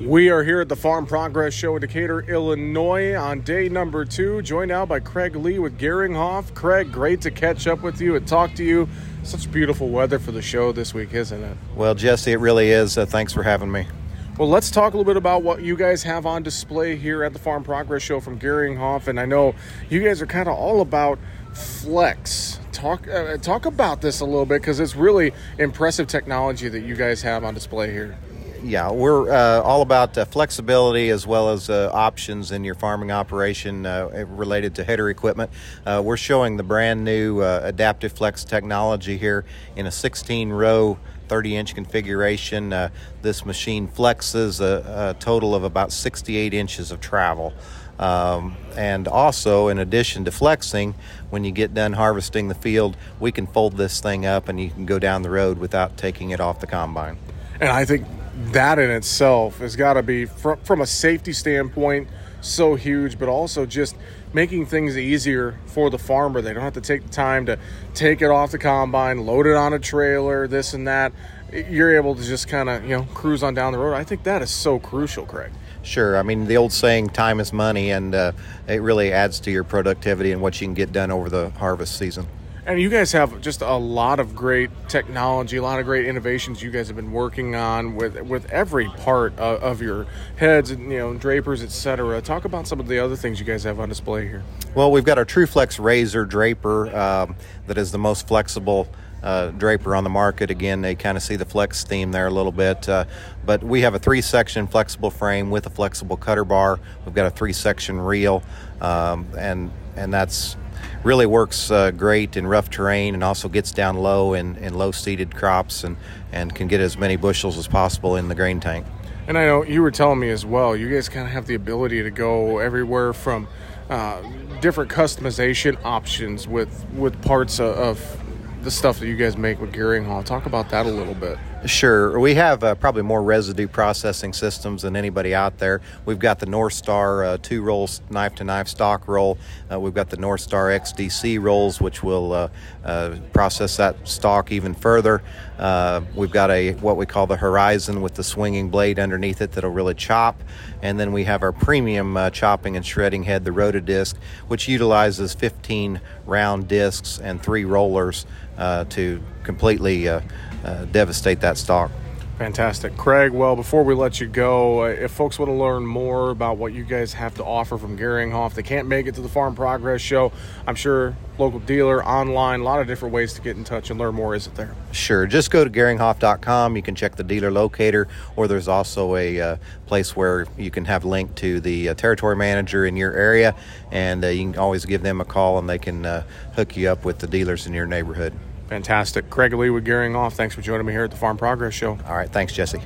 We are here at the Farm Progress Show in Decatur, Illinois on day number two, joined now by Craig Lee with Geringhoff. Craig, great to catch up with you and talk to you. Such beautiful weather for the show this week, isn't it? Well, Jesse, it really is. Uh, thanks for having me. Well, let's talk a little bit about what you guys have on display here at the Farm Progress Show from Geringhoff. And I know you guys are kind of all about flex. Talk uh, talk about this a little bit because it's really impressive technology that you guys have on display here yeah, we're uh, all about uh, flexibility as well as uh, options in your farming operation uh, related to header equipment. Uh, we're showing the brand new uh, Adaptive Flex technology here in a 16 row 30 inch configuration. this machine flexes a, a, total of about 68 inches of travel. Um, and also, in addition to flexing, when you get done harvesting the field, we can fold this thing up and you can go down the road without taking it off the combine. And I think that in itself has got to be from, from a safety standpoint so huge but also just making things easier for the farmer they don't have to take the time to take it off the combine load it on a trailer this and that you're able to just kind of you know cruise on down the road i think that is so crucial craig Sure. I mean, the old saying, time is money, and uh, it really adds to your productivity and what you can get done over the harvest season. And you guys have just a lot of great technology, a lot of great innovations you guys have been working on with with every part of, of your heads, and you know, drapers, etc. Talk about some of the other things you guys have on display here. Well, we've got our TrueFlex Razor draper um, that is the most flexible. Uh, draper on the market. Again, they kind of see the flex theme there a little bit. Uh, but we have a three section flexible frame with a flexible cutter bar. We've got a three section reel, um, and and that's really works uh, great in rough terrain and also gets down low in, in low seeded crops and, and can get as many bushels as possible in the grain tank. And I know you were telling me as well, you guys kind of have the ability to go everywhere from uh, different customization options with, with parts of, of the stuff that you guys make with Geringhoff. Talk about that a little bit. Sure. We have uh, probably more residue processing systems than anybody out there. We've got the North Star uh, two roll knife to knife stock roll. Uh, we've got the North Star XDC rolls, which will uh, uh, process that stock even further. Uh, we've got a what we call the Horizon with the swinging blade underneath it that'll really chop. And then we have our premium chopping and shredding head, the Rota disc, which utilizes 15 round discs and three rollers to completely uh, devastate that stock. Fantastic. Craig, well, before we let you go, uh, if folks want to learn more about what you guys have to offer from Geringhoff, they can't make it to the Farm Progress Show. I'm sure local dealer, online, a lot of different ways to get in touch and learn more. Is it there? Sure. Just go to geringhoff.com. You can check the dealer locator, or there's also a uh, place where you can have link to the uh, territory manager in your area, and uh, you can always give them a call and they can uh, hook you up with the dealers in your neighborhood. Fantastic. Craig Lee with Geringhoff. Thanks for joining me here at the Farm Progress Show. All right. Thanks, Jesse.